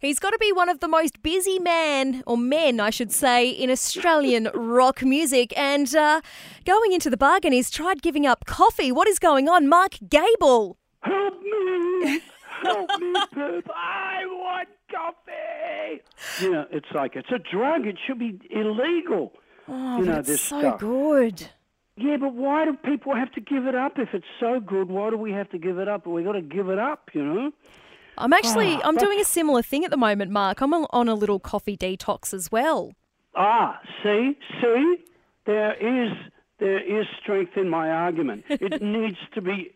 He's got to be one of the most busy man, or men, I should say, in Australian rock music. And uh, going into the bargain, he's tried giving up coffee. What is going on? Mark Gable. Help me! Help me, Pip! I want coffee! You know, it's like it's a drug. It should be illegal. Oh, you know, this so stuff. good. Yeah, but why do people have to give it up if it's so good? Why do we have to give it up? We got to give it up, you know. I'm actually Ah, I'm doing a similar thing at the moment, Mark. I'm on a little coffee detox as well. Ah, see, see, there is there is strength in my argument. It needs to be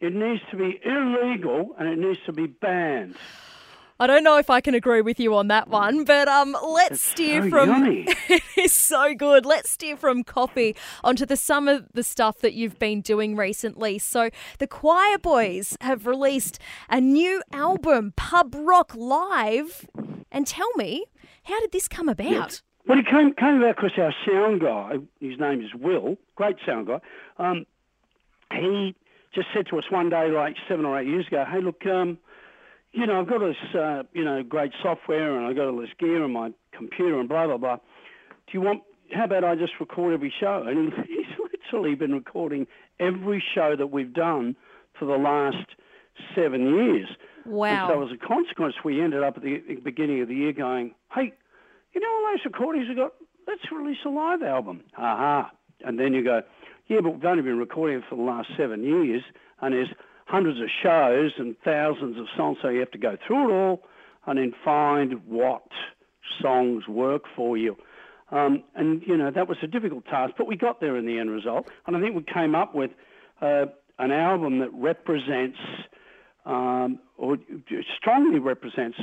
it needs to be illegal and it needs to be banned. I don't know if I can agree with you on that one, but um, let's steer so from. it is so good. Let's steer from coffee onto the some of the stuff that you've been doing recently. So the Choirboys have released a new album, Pub Rock Live, and tell me, how did this come about? Well, it came came about because our sound guy, his name is Will, great sound guy. Um, he just said to us one day, like seven or eight years ago, "Hey, look, um, you know, I've got this, uh, you know, great software and I've got all this gear on my computer and blah blah blah. Do you want? How about I just record every show?" And he's literally been recording every show that we've done for the last seven years. Wow. And so as a consequence, we ended up at the beginning of the year going, "Hey, you know all those recordings we got? Let's release a live album." Aha! And then you go, "Yeah, but we've only been recording it for the last seven years, and there's hundreds of shows and thousands of songs, so you have to go through it all and then find what songs work for you." Um, and you know that was a difficult task, but we got there in the end result. And I think we came up with uh, an album that represents um, or strongly represents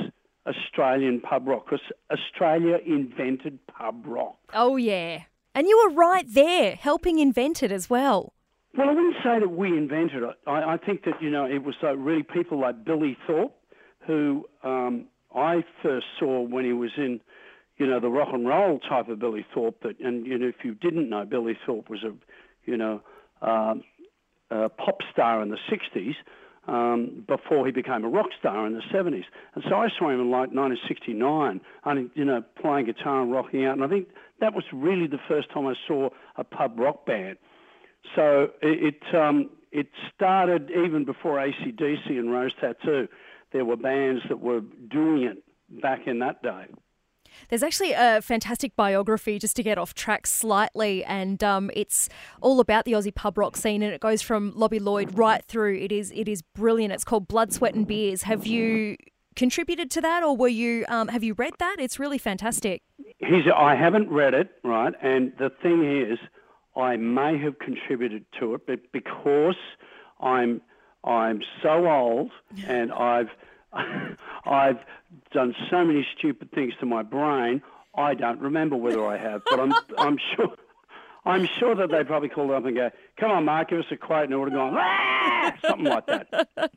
Australian pub rock because Australia invented pub rock. Oh yeah, and you were right there, helping invent it as well. Well, I wouldn't say that we invented it. I, I think that you know it was uh, really people like Billy Thorpe, who um, I first saw when he was in, you know, the rock and roll type of Billy Thorpe. That, and you know, if you didn't know, Billy Thorpe was a, you know, um, a pop star in the '60s. Um, before he became a rock star in the 70s. And so I saw him in like 1969, and, you know, playing guitar and rocking out. And I think that was really the first time I saw a pub rock band. So it it, um, it started even before ACDC and Rose Tattoo. There were bands that were doing it back in that day. There's actually a fantastic biography just to get off track slightly, and um, it's all about the Aussie pub rock scene, and it goes from Lobby Loyde right through. It is it is brilliant. It's called Blood, Sweat, and Beers. Have you contributed to that, or were you um, have you read that? It's really fantastic. He's, I haven't read it, right? And the thing is, I may have contributed to it, but because I'm I'm so old and I've I've done so many stupid things to my brain, I don't remember whether I have. But I'm I'm sure I'm sure that they probably called up and go, "Come on, Mark, give us a quote," and it would have gone "Ah!" something like that.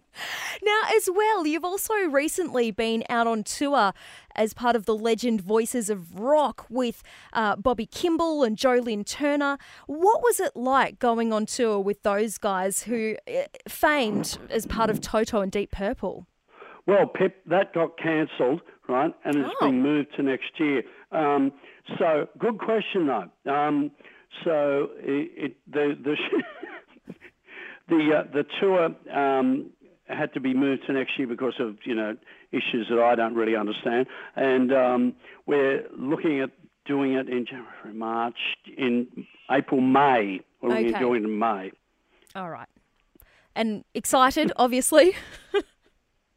Now, as well, you've also recently been out on tour as part of the Legend Voices of Rock with uh, Bobby Kimball and Joe Lynn Turner. What was it like going on tour with those guys who uh, famed as part of Toto and Deep Purple? Well, Pip, that got cancelled, right, and it's Oh. been moved to next year. Um, so, good question though. Um, so, it, it, the the the uh, the tour um, had to be moved to next year because of you know issues that I don't really understand, and um, we're looking at doing it in January, March, in April, May. We're looking Okay. at doing it in May. All right. And excited, obviously.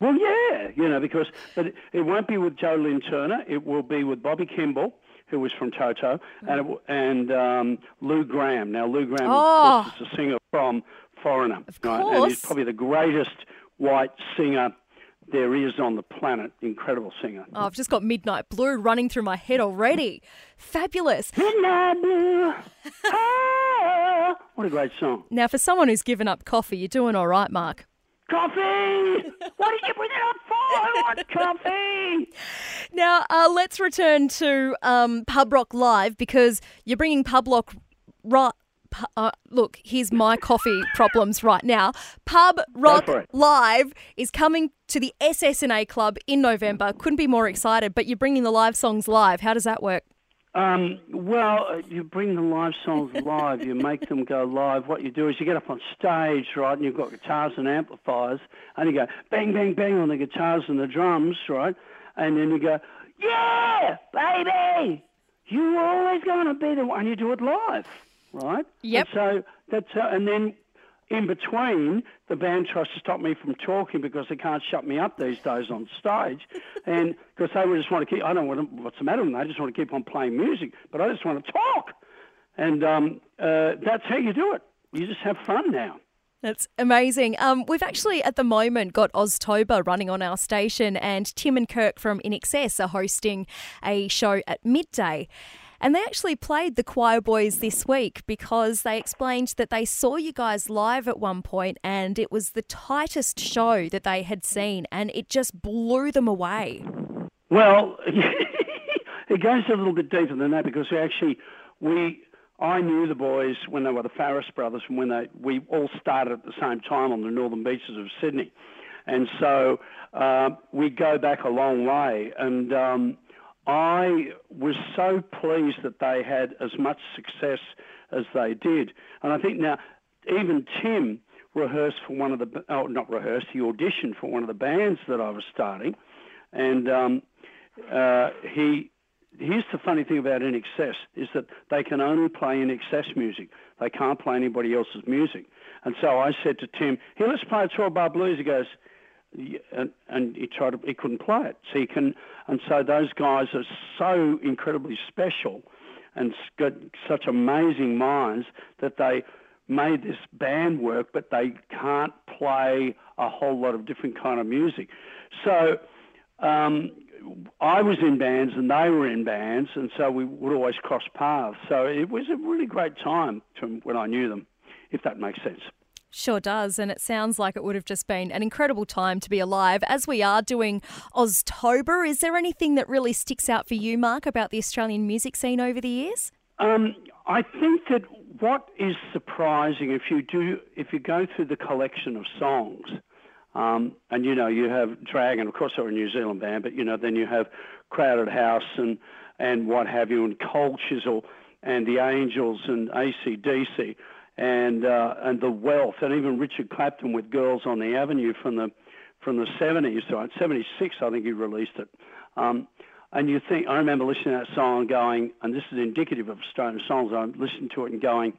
Well, yeah, you know, because but it, it won't be with Joe Lynn Turner. It will be with Bobby Kimball, who was from Toto, and it, and um, Lou Gramm. Now, Lou Gramm, Oh. of course, is a singer from Foreigner, right? and he's probably the greatest white singer there is on the planet. Incredible singer. Oh, I've just got Midnight Blue running through my head already. Fabulous. Midnight Blue. Ah, what a great song. Now, for someone who's given up coffee, you're doing all right, Mark. Coffee! What did you bring it up for? I want coffee! Now, uh, let's return to um, Pub Rock Live because you're bringing Pub Rock, uh, look, here's my coffee problems right now. Pub Rock. Live is coming to the SSNA Club in November. Couldn't be more excited, but you're bringing the live songs live. How does that work? Um, well, uh, you bring the live songs live. You make them go live. What you do is you get up on stage, right, and you've got guitars and amplifiers, and you go bang, bang, bang on the guitars and the drums, right, and then you go, yeah, baby, you're always going to be the one. You do it live, right? Yep. And so that's how, and then in between, the band tries to stop me from talking because they can't shut me up these days on stage, and because they just want to keep. I don't want to, what's the matter with them. They just want to keep on playing music, but I just want to talk, and um, uh, that's how you do it. You just have fun now. That's amazing. Um, we've actually at the moment got Oztober running on our station, and Tim and Kirk from INXS are hosting a show at midday. And they actually played the Choirboys this week because they explained that they saw you guys live at one point and it was the tightest show that they had seen and it just blew them away. Well, it goes a little bit deeper than that because actually we I knew the boys when they were the Farriss brothers and when they we all started at the same time on the northern beaches of Sydney, and so uh, we go back a long way. And um, I was so pleased that they had as much success as they did. And I think now even Tim rehearsed for one of the oh not rehearsed he auditioned for one of the bands that I was starting, and um, uh, he here's the funny thing about INXS is that they can only play INXS music. They can't play anybody else's music. And so I said to Tim, "Here, let's play a 12 bar blues." He goes, and, and he tried to, he couldn't play it. So he can, and so those guys are so incredibly special and got such amazing minds that they made this band work, but they can't play a whole lot of different kind of music. So um, I was in bands and they were in bands, and so we would always cross paths. So it was a really great time from when I knew them, if that makes sense. Sure does, and it sounds like it would have just been an incredible time to be alive. As we are doing Oztober, is there anything that really sticks out for you, Mark, about the Australian music scene over the years? Um, I think that what is surprising if you do if you go through the collection of songs, um, and you know you have Dragon, of course they're a New Zealand band, but you know then you have Crowded House and and what have you, and Cold Chisel and the Angels and ACDC and uh, and the Wealth, and even Richard Clapton with Girls on the Avenue from the from the 70s, right? 76, I think he released it. Um, and you think, I remember listening to that song and going, and this is indicative of Australian songs, I listened to it and going,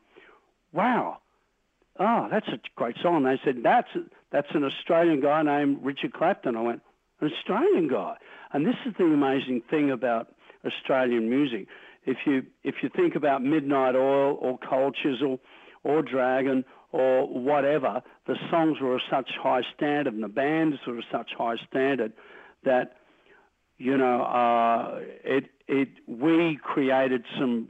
wow, oh, that's a great song. They said, that's, that's an Australian guy named Richard Clapton. I went, an Australian guy. And this is the amazing thing about Australian music. If you, if you think about Midnight Oil or Cold Chisel or Dragon or whatever, the songs were of such high standard and the bands were of such high standard that you know, uh, it it we created some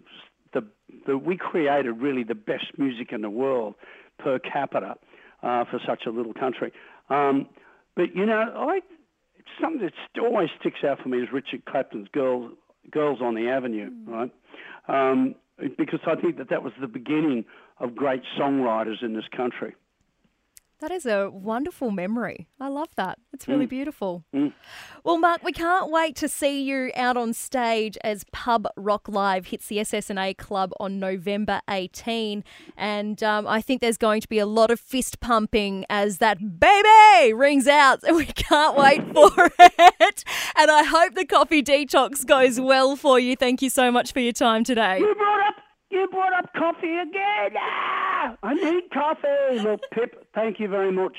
the, the we created really the best music in the world per capita uh, for such a little country. Um, but you know, I something that always sticks out for me is Richard Clapton's "Girls Girls on the Avenue," right? Um, because I think that that was the beginning of great songwriters in this country. That is a wonderful memory. I love that. It's really beautiful. Mm. Well, Mark, we can't wait to see you out on stage as Pub Rock Live hits the SSNA Club on November 18. And um, I think there's going to be a lot of fist pumping as that baby rings out. And we can't wait for it. And I hope the coffee detox goes well for you. Thank you so much for your time today. You brought up you brought up coffee again. Ah, I need coffee. Look, Pip, thank you very much.